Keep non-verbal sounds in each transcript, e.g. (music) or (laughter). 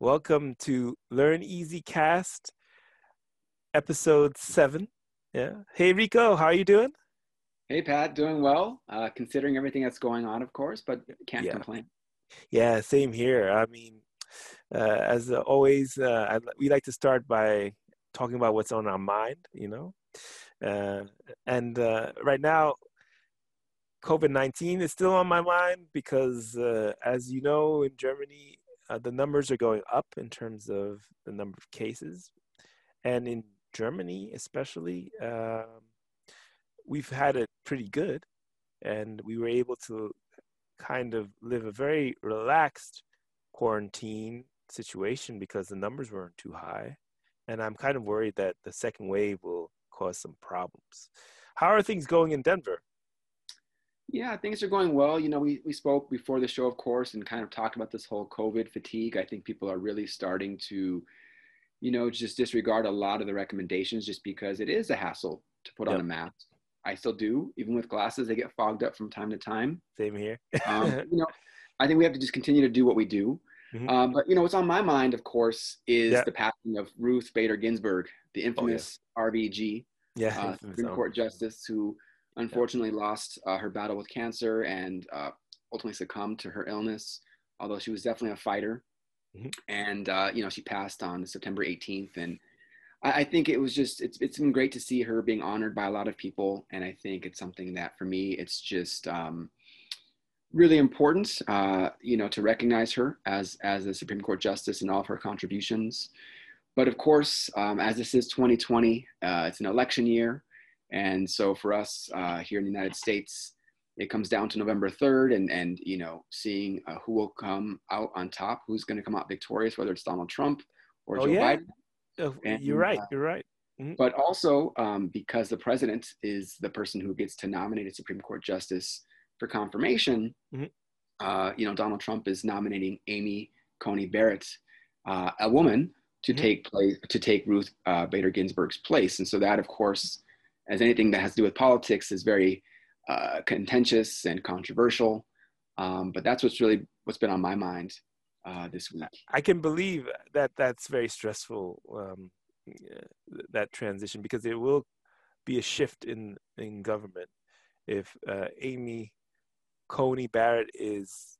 Welcome to Learneezee Cast, episode seven. Yeah. Hey Rico, how are you doing? Hey Pat, doing well. Uh, considering everything that's going on, of course, but can't Yeah. complain. Yeah, same here. I mean, uh, as always, uh, I, we like to start by talking about what's on our mind, you know. Uh, and uh, right now, COVID 19 is still on my mind because, uh, as you know, in Germany, uh, the numbers are going up in terms of the number of cases. And in Germany, especially, um, we've had it pretty good. And we were able to kind of live a very relaxed quarantine situation because the numbers weren't too high. And I'm kind of worried that the second wave will cause some problems. How are things going in Denver? Yeah, things are going well. You know, we, we spoke before the show, of course, and kind of talked about this whole COVID fatigue. I think people are really starting to, you know, just disregard a lot of the recommendations just because it is a hassle to put on a mask. I still do, even with glasses, they get fogged up from time to time. Same here. Um, (laughs) you know, I think we have to just continue to do what we do. Mhm. Um, but you know, what's on my mind, of course, is Yeah. the passing of Ruth Bader Ginsburg, the infamous RBG, yeah. uh, Supreme Elm. Court justice who unfortunately lost uh, her battle with cancer and uh, ultimately succumbed to her illness. Although she was definitely a fighter, Mhm. and uh, you know she passed on September 18th, and I, I think it was just it's it's been great to see her being honored by a lot of people, and I think it's something that for me it's just um, really important, uh, you know, to recognize her as as a Supreme Court justice and all of her contributions. But of course, um, as this is 2020, uh, it's an election year. And so for us uh, here in the United States, it comes down to November 3rd and, and you know, seeing uh, who will come out on top, who's going to come out victorious, whether it's Donald Trump or Oh, Joe yeah? Biden. Oh, and, you're right. uh, You're right. But also um, because the president is the person who gets to nominate a Supreme Court justice for confirmation, Mhm. uh, you know, Donald Trump is nominating Amy Coney Barrett, uh, a woman, to Mhm. take place to take Ruth uh, Bader Ginsburg's place. And so that, of course, as anything that has to do with politics, is very uh, contentious and controversial. Um, but that's what's really what's been on my mind uh, this week. I can believe that that's very stressful, um, that transition, because it will be a shift in, in government if uh, Amy Coney Barrett is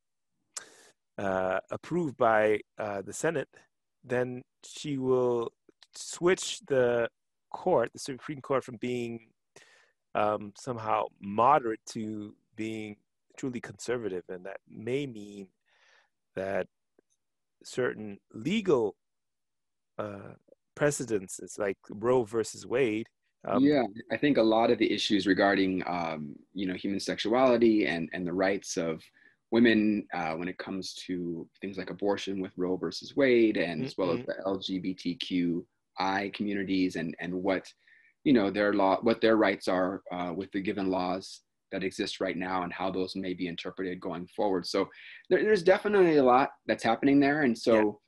uh, approved by uh, the Senate, then she will switch the court, the Supreme Court, from being um, somehow moderate to being truly conservative, and that may mean that certain legal uh, precedences, like Roe versus Wade, um, yeah, I think a lot of the issues regarding um, you know human sexuality and and the rights of women uh, when it comes to things like abortion with Roe versus Wade, and as well as the the LGBTQI communities and and what you know their law what their rights are uh, with the given laws that exist right now and how those may be interpreted going forward. So there, there's definitely a lot that's happening there, and so.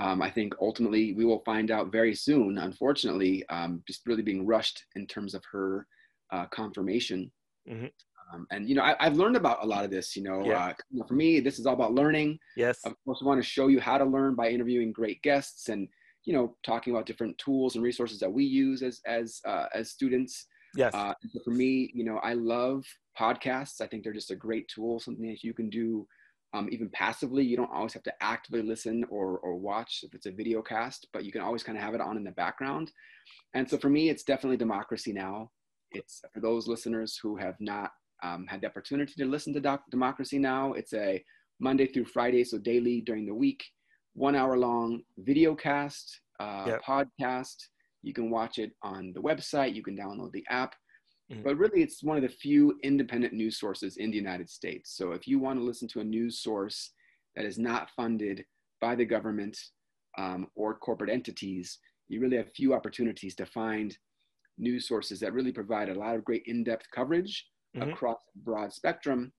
Um, I think ultimately we will find out very soon, unfortunately, um, just really being rushed in terms of her uh, confirmation. Mhm. Um, and, you know, I, I've learned about a lot of this, you know, Yeah. uh, you know, for me, this is all about learning. yes, Of course, we want to show you how to learn by interviewing great guests and, you know, talking about different tools and resources that we use as, as, uh, as students. yes, Uh, for me, you know, I love podcasts. I think they're just a great tool, something that you can do um, even passively. You don't always have to actively listen or, or watch if it's a video cast, but you can always kind of have it on in the background. And so for me, it's definitely Democracy Now! It's for those listeners who have not um, had the opportunity to listen to Doc- Democracy Now! It's a Monday through Friday, so daily during the week, one hour long video cast, uh, Yep. podcast. You can watch it on the website, you can download the app. Mhm. But really, it's one of the few independent news sources in the United States. So if you want to listen to a news source that is not funded by the government um, or corporate entities, you really have few opportunities to find news sources that really provide a lot of great in-depth coverage Mhm. across a broad spectrum.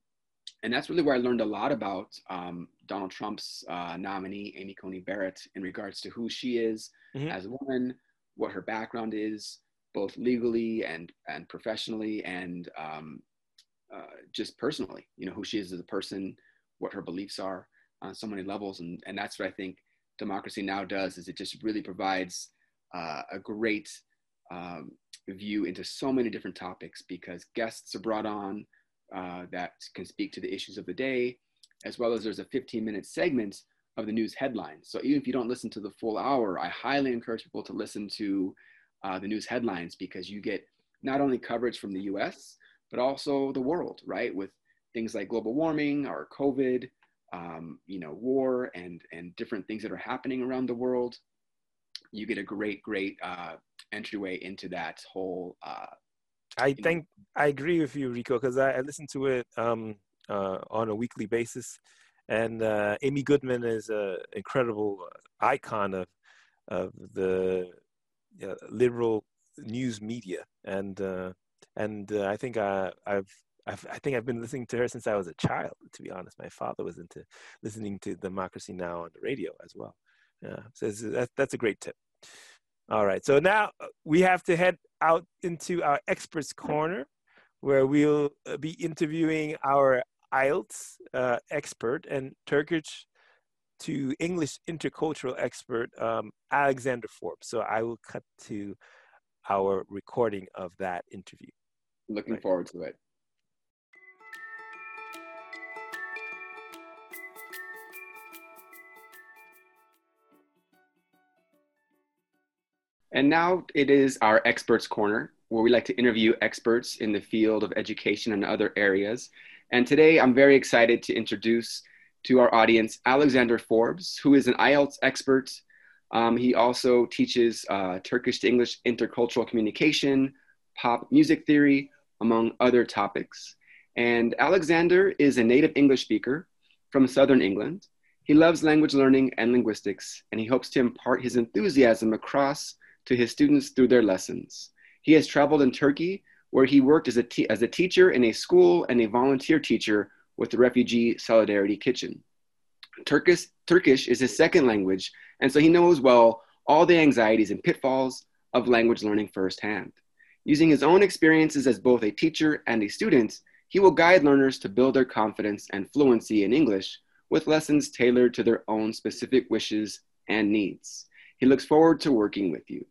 And that's really where I learned a lot about um, Donald Trump's uh, nominee, Amy Coney Barrett, in regards to who she is Mhm. as a woman, what her background is, both legally and and professionally, and um, uh, just personally. You know who she is as a person, what her beliefs are on so many levels, and and that's what I think Democracy Now! does is it just really provides uh, a great um, view into so many different topics because guests are brought on uh, that can speak to the issues of the day, as well as there's a 15 minute segment of the news headlines. So even if you don't listen to the full hour, I highly encourage people to listen to uh, the news headlines because you get not only coverage from the US, but also the world, right? With things like global warming or COVID, um, you know, war and, and different things that are happening around the world. You get a great, great uh, entryway into that whole. Uh, I think. I agree with you, Rico, because I, I, listen to it um, uh, on a weekly basis. And uh, Amy Goodman is an incredible icon of, of the liberal news media. And uh, and uh, I think I, I've I've, i think I've been listening to her since I was a child. To be honest, my father was into listening to Democracy Now on the radio as well. Yeah, so that, that's a great tip. All right, so now we have to head out into our experts corner, where we'll uh, be interviewing our IELTS uh, expert and Turkish to English intercultural expert um, Alexander Forbes. So I will cut to our recording of that interview. Looking right. forward to it. And now it is our experts corner where we like to interview experts in the field of education and other areas. And today I'm very excited to introduce to our audience Alexander Forbes, who is an IELTS expert um, he also teaches uh, Turkish to English intercultural communication, pop music theory, among other topics. And Alexander is a native English speaker from Southern England. He loves language learning and linguistics, and he hopes to impart his enthusiasm across to his students through their lessons. He has traveled in Turkey, where he worked as a, as a teacher in a school and a volunteer teacher with the Refugee Solidarity Kitchen. Turkish, Turkish is his second language, and so he knows well all the anxieties and pitfalls of language learning firsthand. Using his own experiences as both a teacher and a student, he will guide learners to build their confidence and fluency in English with lessons tailored to their own specific wishes and needs. He looks forward to working with you.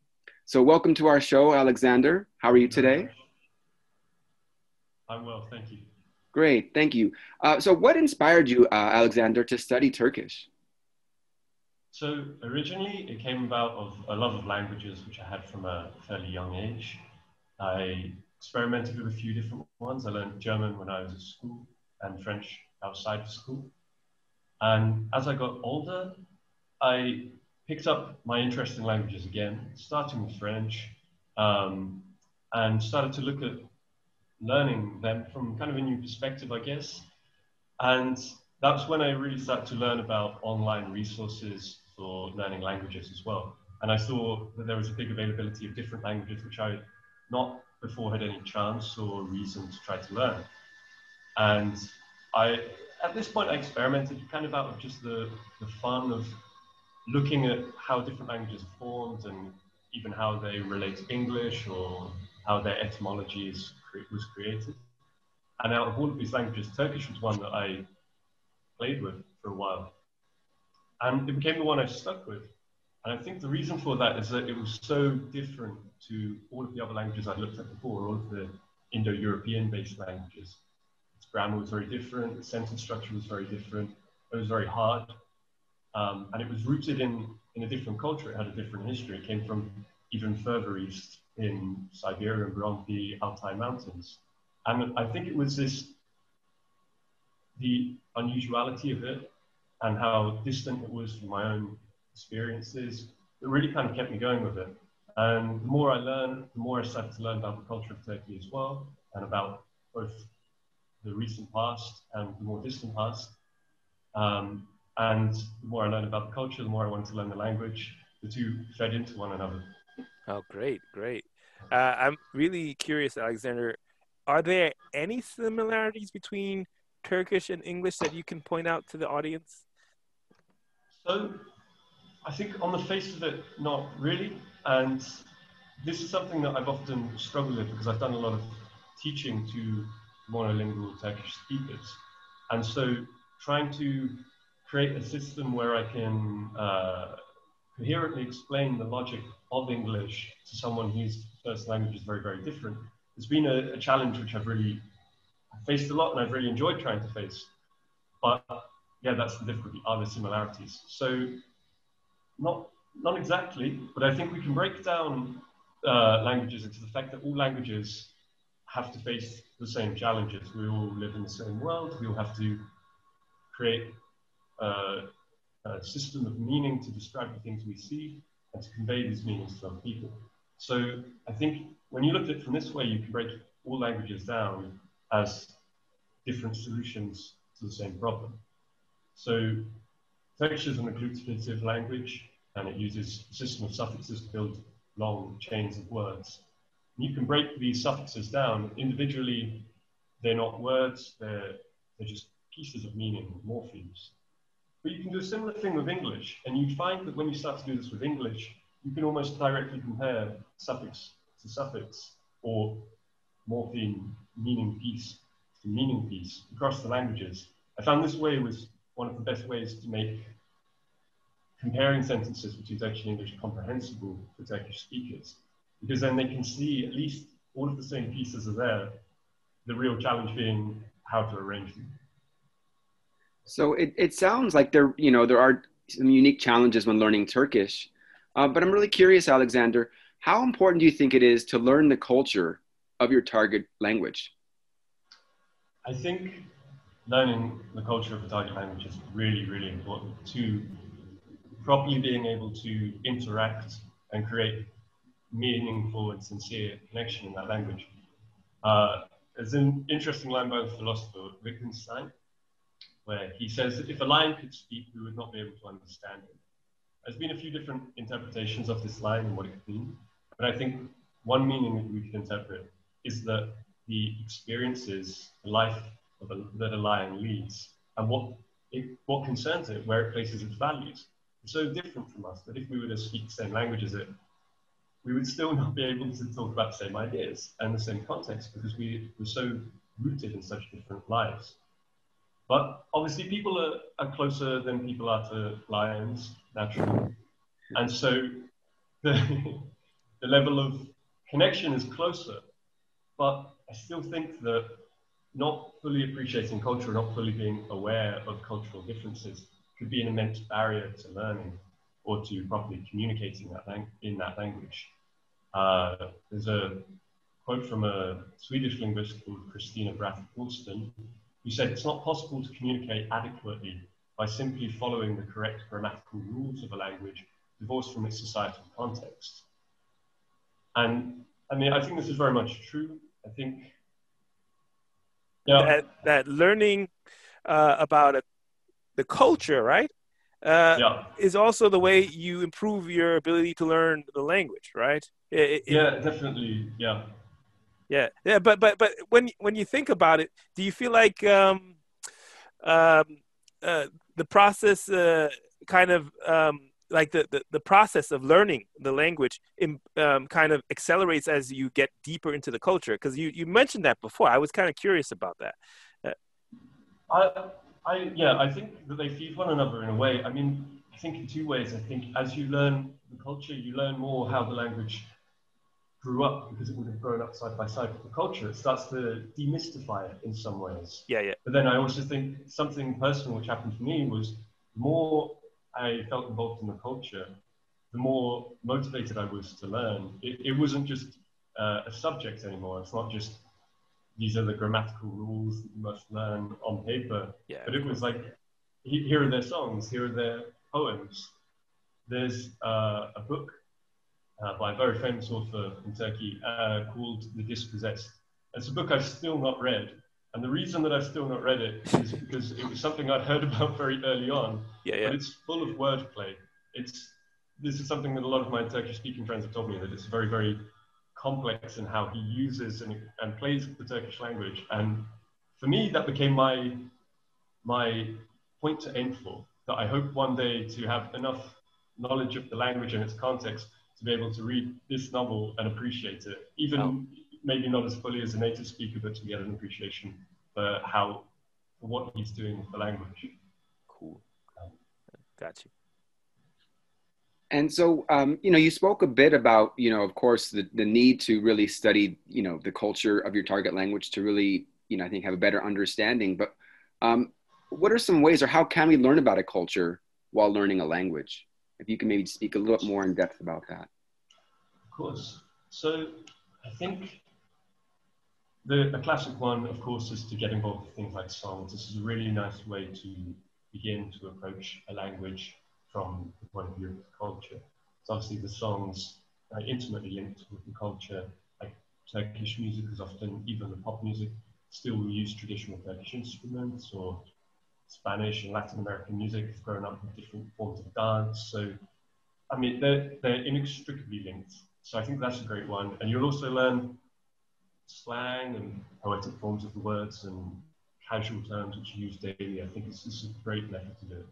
So, welcome to our show, Alexander. How are you today? I'm well, thank you. Great, thank you. Uh, so, what inspired you, uh, Alexander, to study Turkish? So, originally, it came about of a love of languages, which I had from a fairly young age. I experimented with a few different ones. I learned German when I was at school and French outside of school. And as I got older, I picked up my interest in languages again, starting with French, um, and started to look at learning them from kind of a new perspective, I guess. And that's when I really started to learn about online resources for learning languages as well. And I saw that there was a big availability of different languages, which I not before had any chance or reason to try to learn. And I, at this point, I experimented kind of out of just the, the fun of looking at how different languages are formed and even how they relate to English or how their etymology is, was created. And out of all of these languages, Turkish was one that I played with for a while. And it became the one I stuck with. And I think the reason for that is that it was so different to all of the other languages I'd looked at before, all of the Indo European based languages. Its grammar was very different, the sentence structure was very different, it was very hard. Um, and it was rooted in, in a different culture, it had a different history. It came from even further east in Siberia and beyond the Altai Mountains. And I think it was this the unusuality of it and how distant it was from my own experiences that really kind of kept me going with it. And the more I learned, the more I started to learn about the culture of Turkey as well, and about both the recent past and the more distant past. Um, and the more I learned about the culture, the more I wanted to learn the language. The two fed into one another. Oh, great, great. Uh, I'm really curious, Alexander. Are there any similarities between Turkish and English that you can point out to the audience? So, I think on the face of it, not really. And this is something that I've often struggled with because I've done a lot of teaching to monolingual Turkish speakers. And so, trying to create a system where I can uh, coherently explain the logic of English to someone whose first language is very, very different, it's been a, a challenge which I've really faced a lot and I've really enjoyed trying to face. But yeah, that's the difficulty, are the similarities. So not, not exactly, but I think we can break down uh, languages into the fact that all languages have to face the same challenges. We all live in the same world. We all have to create uh, a system of meaning to describe the things we see and to convey these meanings to other people. So I think when you look at it from this way, you can break all languages down as different solutions to the same problem. So Turkish is an agglutinative language, and it uses a system of suffixes to build long chains of words. And you can break these suffixes down individually. They're not words, they're, they're just pieces of meaning, morphemes. But you can do a similar thing with English, and you find that when you start to do this with English, you can almost directly compare suffix to suffix or morpheme meaning piece to meaning piece across the languages. I found this way was one of the best ways to make comparing sentences between Turkish and English comprehensible for Turkish speakers, because then they can see at least all of the same pieces are there, the real challenge being how to arrange them. So it, it sounds like there, you know, there are some unique challenges when learning Turkish. Uh, but I'm really curious, Alexander, how important do you think it is to learn the culture of your target language? I think learning the culture of the target language is really, really important to properly being able to interact and create meaningful and sincere connection in that language. Uh, there's an interesting line by the philosopher Wittgenstein, where he says if a lion could speak, we would not be able to understand him. There's been a few different interpretations of this line and what it could mean, but I think one meaning that we could interpret is that the experiences, the life a, that a lion leads, and what it, what concerns it, where it places its values is so different from us that if we were to speak the same language as it, we would still (laughs) not be able to talk about the same ideas and the same context because we were so rooted in such different lives. But obviously, people are, are closer than people are to lions, naturally. And so the, (laughs) the level of connection is closer. But I still think that not fully appreciating culture, not fully being aware of cultural differences, could be an immense barrier to learning or to properly communicating that lang- in that language. Uh, there's a quote from a Swedish linguist called Christina Bratt Paulston, who said it's not possible to communicate adequately by simply following the correct grammatical rules of a language divorced from its societal context. And I mean, I think this is very much true. I think yeah. that, that learning uh, about a the culture, right? Uh, yeah. Is also the way you improve your ability to learn the language, right? It, yeah, definitely. Yeah. Yeah, yeah, but but but when when you think about it, do you feel like um, um, uh, the process uh, kind of um, like the, the, the process of learning the language in, um, kind of accelerates as you get deeper into the culture? Because you, you mentioned that before. I was kind of curious about that. Uh, I, I yeah, I think that they feed one another in a way. I mean, I think in two ways. I think as you learn the culture, you learn more how the language grew up because it would have grown up side by side with the culture. It starts to demystify it in some ways. Yeah, yeah. But then I also think something personal which happened to me was the more I felt involved in the culture, the more motivated I was to learn. It, it wasn't just uh, a subject anymore. It's not just these are the grammatical rules that you must learn on paper. Yeah. But it was like, here are their songs, here are their poems. There's uh, a book uh, by a very famous author in Turkey uh, called The Dispossessed. It's a book I've still not read. And the reason that I've still not read it is because it was something I'd heard (laughs) about very early on. Yeah, yeah. But it's full of wordplay. It's this is something that a lot of my Turkish speaking friends have told me that it's very, very complex in how he uses and, and plays the Turkish language. And for me, that became my, my point to aim for, that I hope one day to have enough knowledge of the language and its context to be able to read this novel and appreciate it, even oh. maybe not as fully as a native speaker, but to get an appreciation for how, for what he's doing with the language. Cool. Got you. And so, um, you know, you spoke a bit about, you know, of course, the, the need to really study, you know, the culture of your target language to really, you know, I think have a better understanding. But um, what are some ways or how can we learn about a culture while learning a language? If you can maybe speak a little more in depth about that. Of course. So I think the, a classic one, of course, is to get involved with things like songs. This is a really nice way to begin to approach a language from the point of view of the culture. So obviously the songs are intimately linked with the culture, like Turkish music is often, even the pop music, still use traditional Turkish instruments or Spanish and Latin American music has grown up with different forms of dance. So, I mean, they're, they're inextricably linked. So I think that's a great one. And you'll also learn slang and poetic forms of the words and casual terms which you use daily. I think it's, it's a great method to do it.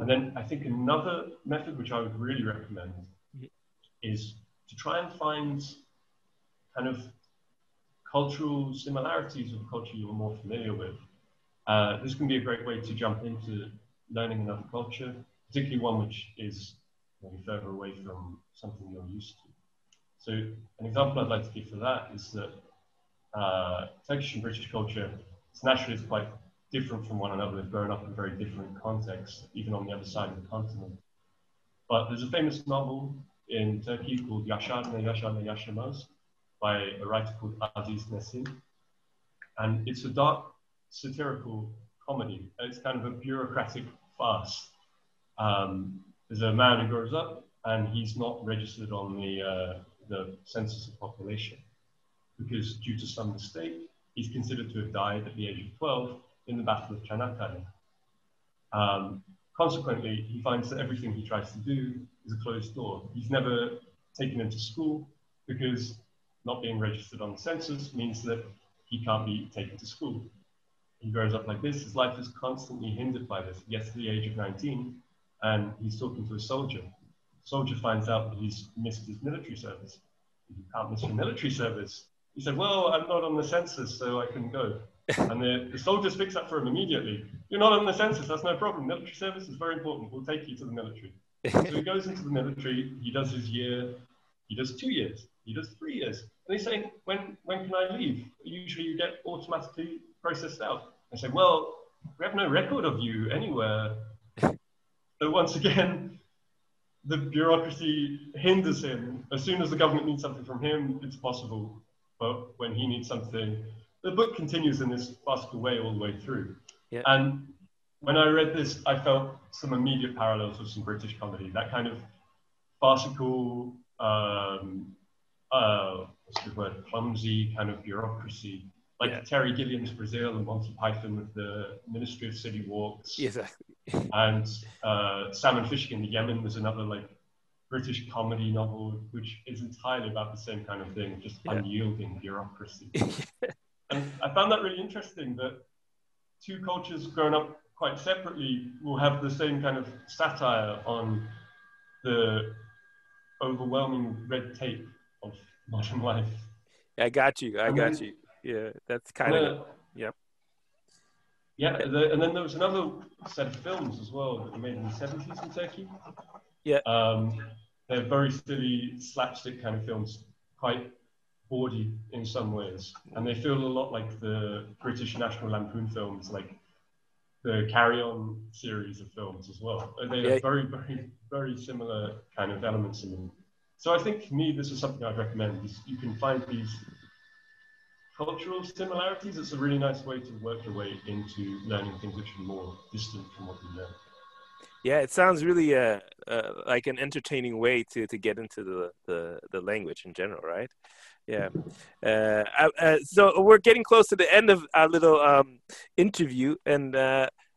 And then I think another method which I would really recommend is to try and find kind of cultural similarities of culture you're more familiar with. Uh, this can be a great way to jump into learning another culture, particularly one which is maybe further away from something you're used to. So an example I'd like to give for that is that uh, Turkish and British culture is naturally quite different from one another. They've grown up in very different contexts, even on the other side of the continent. But there's a famous novel in Turkey called Yaşar Ne Yaşar Ne Yaşamaz by a writer called Aziz Nesin. And it's a dark satirical comedy. It's kind of a bureaucratic farce. Um, there's a man who grows up and he's not registered on the, uh, the census of population because due to some mistake, he's considered to have died at the age of 12 in the Battle of Çanakkale. Um, consequently, he finds that everything he tries to do is a closed door. He's never taken into school because not being registered on the census means that he can't be taken to school. He grows up like this. His life is constantly hindered by this. He gets to the age of 19 and he's talking to a soldier. Soldier finds out that he's missed his military service. You can't miss your military service. He said, Well, I'm not on the census, so I can go. and the, the soldier speaks up for him immediately. You're not on the census, that's no problem. Military service is very important. We'll take you to the military. so he goes into the military, he does his year, he does two years, he does three years. And he's saying, when, when can I leave? Usually you get automatically processed out. I say, well, we have no record of you anywhere. (laughs) so once again, the bureaucracy hinders him. As soon as the government needs something from him, it's possible. But when he needs something, the book continues in this farcical way all the way through. Yeah. And when I read this, I felt some immediate parallels with some British comedy. That kind of farcical, um, uh, what's the word, clumsy kind of bureaucracy, like yeah. Terry Gilliam's Brazil and Monty Python with the Ministry of Silly Walks. Exactly. (laughs) and uh, Salmon Fishing in the Yemen was another like British comedy novel, which is entirely about the same kind of thing, just yeah. unyielding bureaucracy. (laughs) and I found that really interesting that two cultures grown up quite separately will have the same kind of satire on the overwhelming red tape of modern life. I got you. I, got you. Yeah, that's kind of. Yep. Yeah, the, and then there was another set of films as well that were made in the 70s in Turkey. Yeah. Um, they're very silly, slapstick kind of films, quite bawdy in some ways. And they feel a lot like the British National Lampoon films, like the Carry On series of films as well. They yeah. very, very, very similar kind of elements in them. So I think for me, this is something I'd recommend. You can find these cultural similarities. It's a really nice way to work your way into learning things which are more distant from what you know. Yeah, it sounds really uh, uh, like an entertaining way to, to get into the, the, the language in general, right? Yeah. Uh, uh, so we're getting close to the end of our little um, interview, and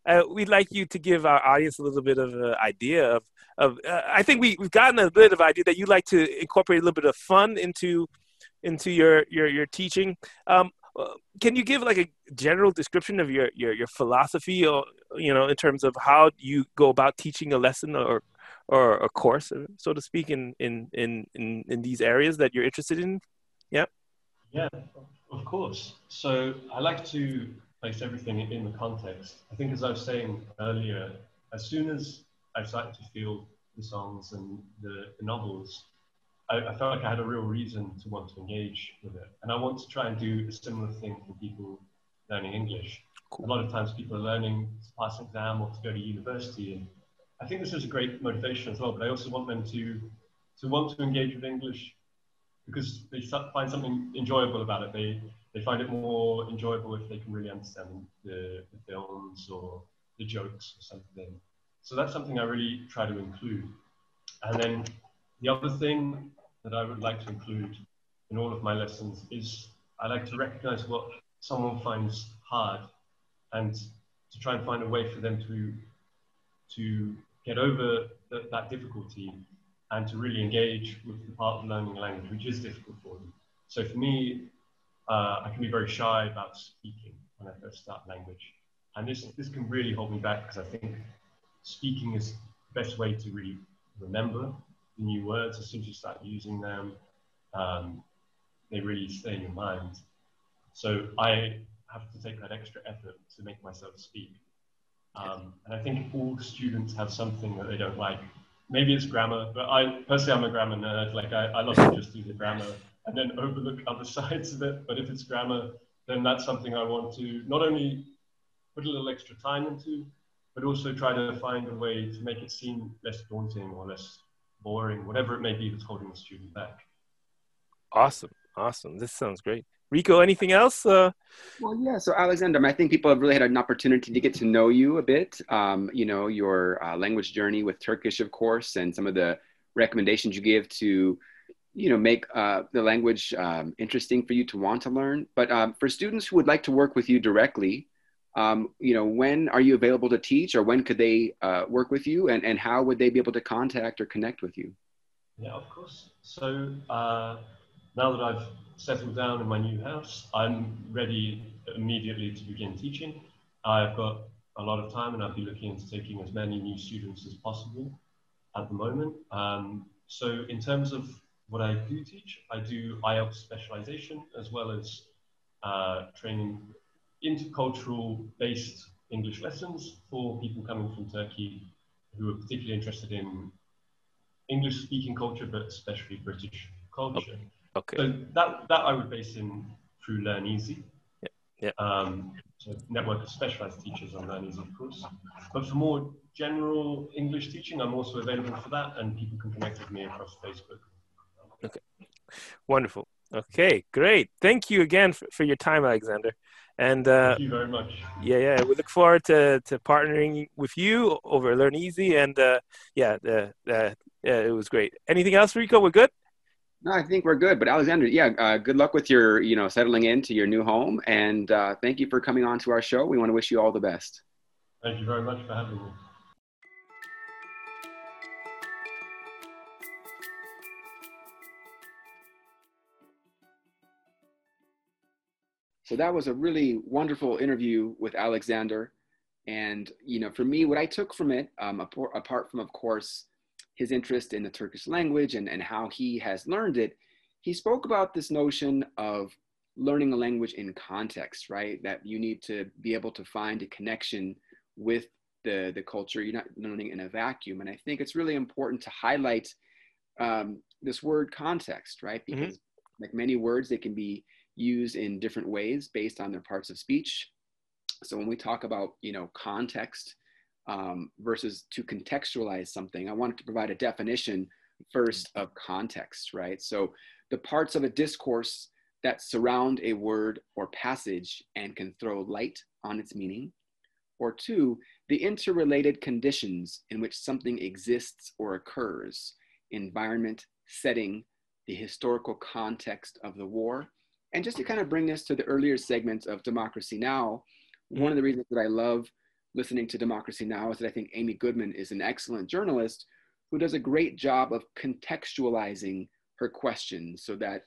uh, uh, we'd like you to give our audience a little bit of an idea of. of uh, I think we, we've gotten a bit of idea that you like to incorporate a little bit of fun into into your your your teaching. Um, can you give like a general description of your, your your philosophy or you know in terms of how you go about teaching a lesson or or a course so to speak in in in in, in these areas that you're interested in yeah yeah of course so i like to place everything in the context i think as i was saying earlier as soon as i started to feel the songs and the, the novels, I, I, felt like I had a real reason to want to engage with it. And I want to try and do a similar thing for people learning English. Cool. A lot of times people are learning to pass an exam or to go to university. And I think this is a great motivation as well, but I also want them to, to want to engage with English because they find something enjoyable about it. They, they find it more enjoyable if they can really understand the, the films or the jokes or something. So that's something I really try to include. And then the other thing that I would like to include in all of my lessons is I like to recognize what someone finds hard and to try and find a way for them to, to get over the, that difficulty and to really engage with the part of learning a language which is difficult for them. So for me, uh, I can be very shy about speaking when I first start language. And this, this can really hold me back because I think speaking is the best way to really remember the new words as soon as you start using them. Um, they really stay in your mind. So I have to take that extra effort to make myself speak. Um, and I think all students have something that they don't like. Maybe it's grammar, but I personally I'm a grammar nerd. Like I, I love to just do the grammar and then overlook (laughs) other sides of it. But if it's grammar, then that's something I want to not only put a little extra time into, but also try to find a way to make it seem less daunting or less boring, whatever it may be that's holding the student back. Awesome, awesome. This sounds great. Rico, anything else? Uh... Well, yeah. So, Alexander, I think people have really had an opportunity to get to know you a bit. Um, you know, your uh, language journey with Turkish, of course, and some of the recommendations you give to, you know, make uh, the language um, interesting for you to want to learn. But um, for students who would like to work with you directly, um, you know, when are you available to teach or when could they uh, work with you and, and how would they be able to contact or connect with you? Yeah, of course. So uh, now that I've settled down in my new house, I'm ready immediately to begin teaching. I've got a lot of time and I'll be looking into taking as many new students as possible at the moment. Um, so in terms of what I do teach, I do IELTS specialization as well as uh, training intercultural based English lessons for people coming from Turkey who are particularly interested in English speaking culture, but especially British culture. Okay. So that, that I would base in through Learneezee. Yeah. yeah. Um, so network of specialized teachers on Learneezee, of course. But for more general English teaching, I'm also available for that, and people can connect with me across Facebook. Okay. Wonderful. Okay, great. Thank you again for, for your time, Alexander. And uh, thank you very much. Yeah, yeah. We look forward to, to partnering with you over Learneezee. And uh, yeah, uh, yeah, it was great. Anything else, Rico? We're good. No, I think we're good. But Alexander, yeah, uh, good luck with your, you know, settling into your new home. And uh, thank you for coming on to our show. We want to wish you all the best. Thank you very much for having me. So that was a really wonderful interview with Alexander. And, you know, for me, what I took from it, um, apart from, of course, his interest in the Turkish language and, and how he has learned it, he spoke about this notion of learning a language in context, right? That you need to be able to find a connection with the, the culture. You're not learning in a vacuum. And I think it's really important to highlight um, this word context, right? Mm-hmm. Because mm-hmm. like many words, they can be used in different ways based on their parts of speech. So when we talk about, you know, context um, versus to contextualize something, I wanted to provide a definition first of context, right? So the parts of a discourse that surround a word or passage and can throw light on its meaning. Or two, the interrelated conditions in which something exists or occurs, environment, setting, the historical context of the war, and just to kind of bring this to the earlier segments of Democracy Now, mm-hmm. one of the reasons that I love listening to Democracy Now is that I think Amy Goodman is an excellent journalist who does a great job of contextualizing her questions so that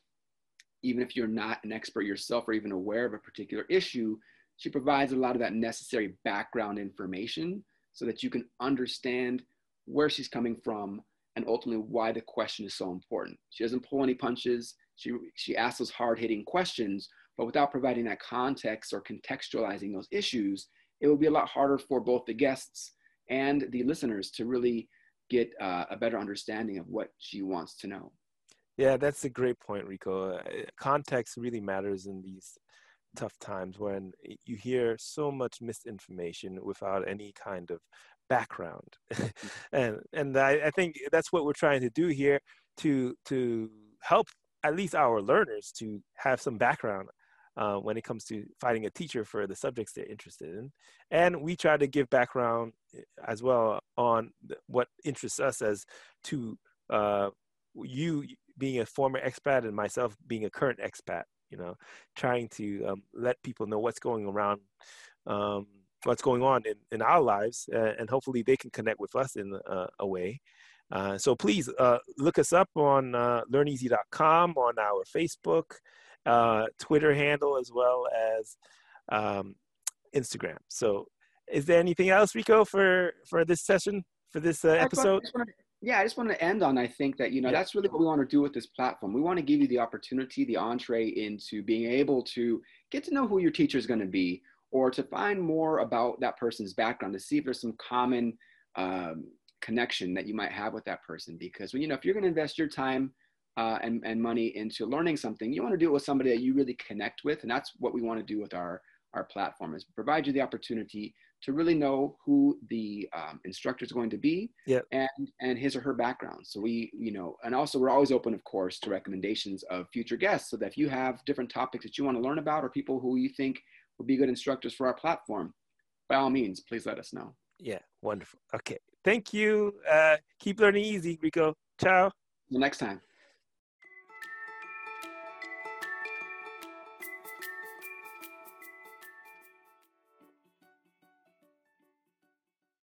even if you're not an expert yourself or even aware of a particular issue, she provides a lot of that necessary background information so that you can understand where she's coming from and ultimately why the question is so important. She doesn't pull any punches. She, she asks those hard hitting questions, but without providing that context or contextualizing those issues, it will be a lot harder for both the guests and the listeners to really get uh, a better understanding of what she wants to know. Yeah, that's a great point, Rico. Uh, context really matters in these tough times when you hear so much misinformation without any kind of background (laughs) and and I, I, think that's what we're trying to do here to to help at least our learners to have some background uh, when it comes to finding a teacher for the subjects they're interested in. And we try to give background eh, as well on what interests us as to uh, you being a former expat and myself being a current expat you know trying to um, let people know what's going around um, what's going on in, in our lives uh, and hopefully they can connect with us in a way uh, so please uh, look us up on uh, learneezee.com on our facebook uh, twitter handle as well as um, instagram so is there anything else rico for for this session for this episode yeah, I just want to end on I think that, you know, yeah. that's really what we want to do with this platform. We want to give you the opportunity, the entree into being able to get to know who your teacher is going to be or to find more about that person's background to see if there's some common um, connection that you might have with that person. Because, when you know, if you're going to invest your time uh, and, and money into learning something, you want to do it with somebody that you really connect with. And that's what we want to do with our, our platform is provide you the opportunity to really know who the um, instructor is going to be yep. and and his or her background so we you know and also we're always open of course to recommendations of future guests so that if you have different topics that you want to learn about or people who you think would be good instructors for our platform by all means please let us know yeah wonderful okay thank you. Uh, keep learning easy rico. Ciao. The next time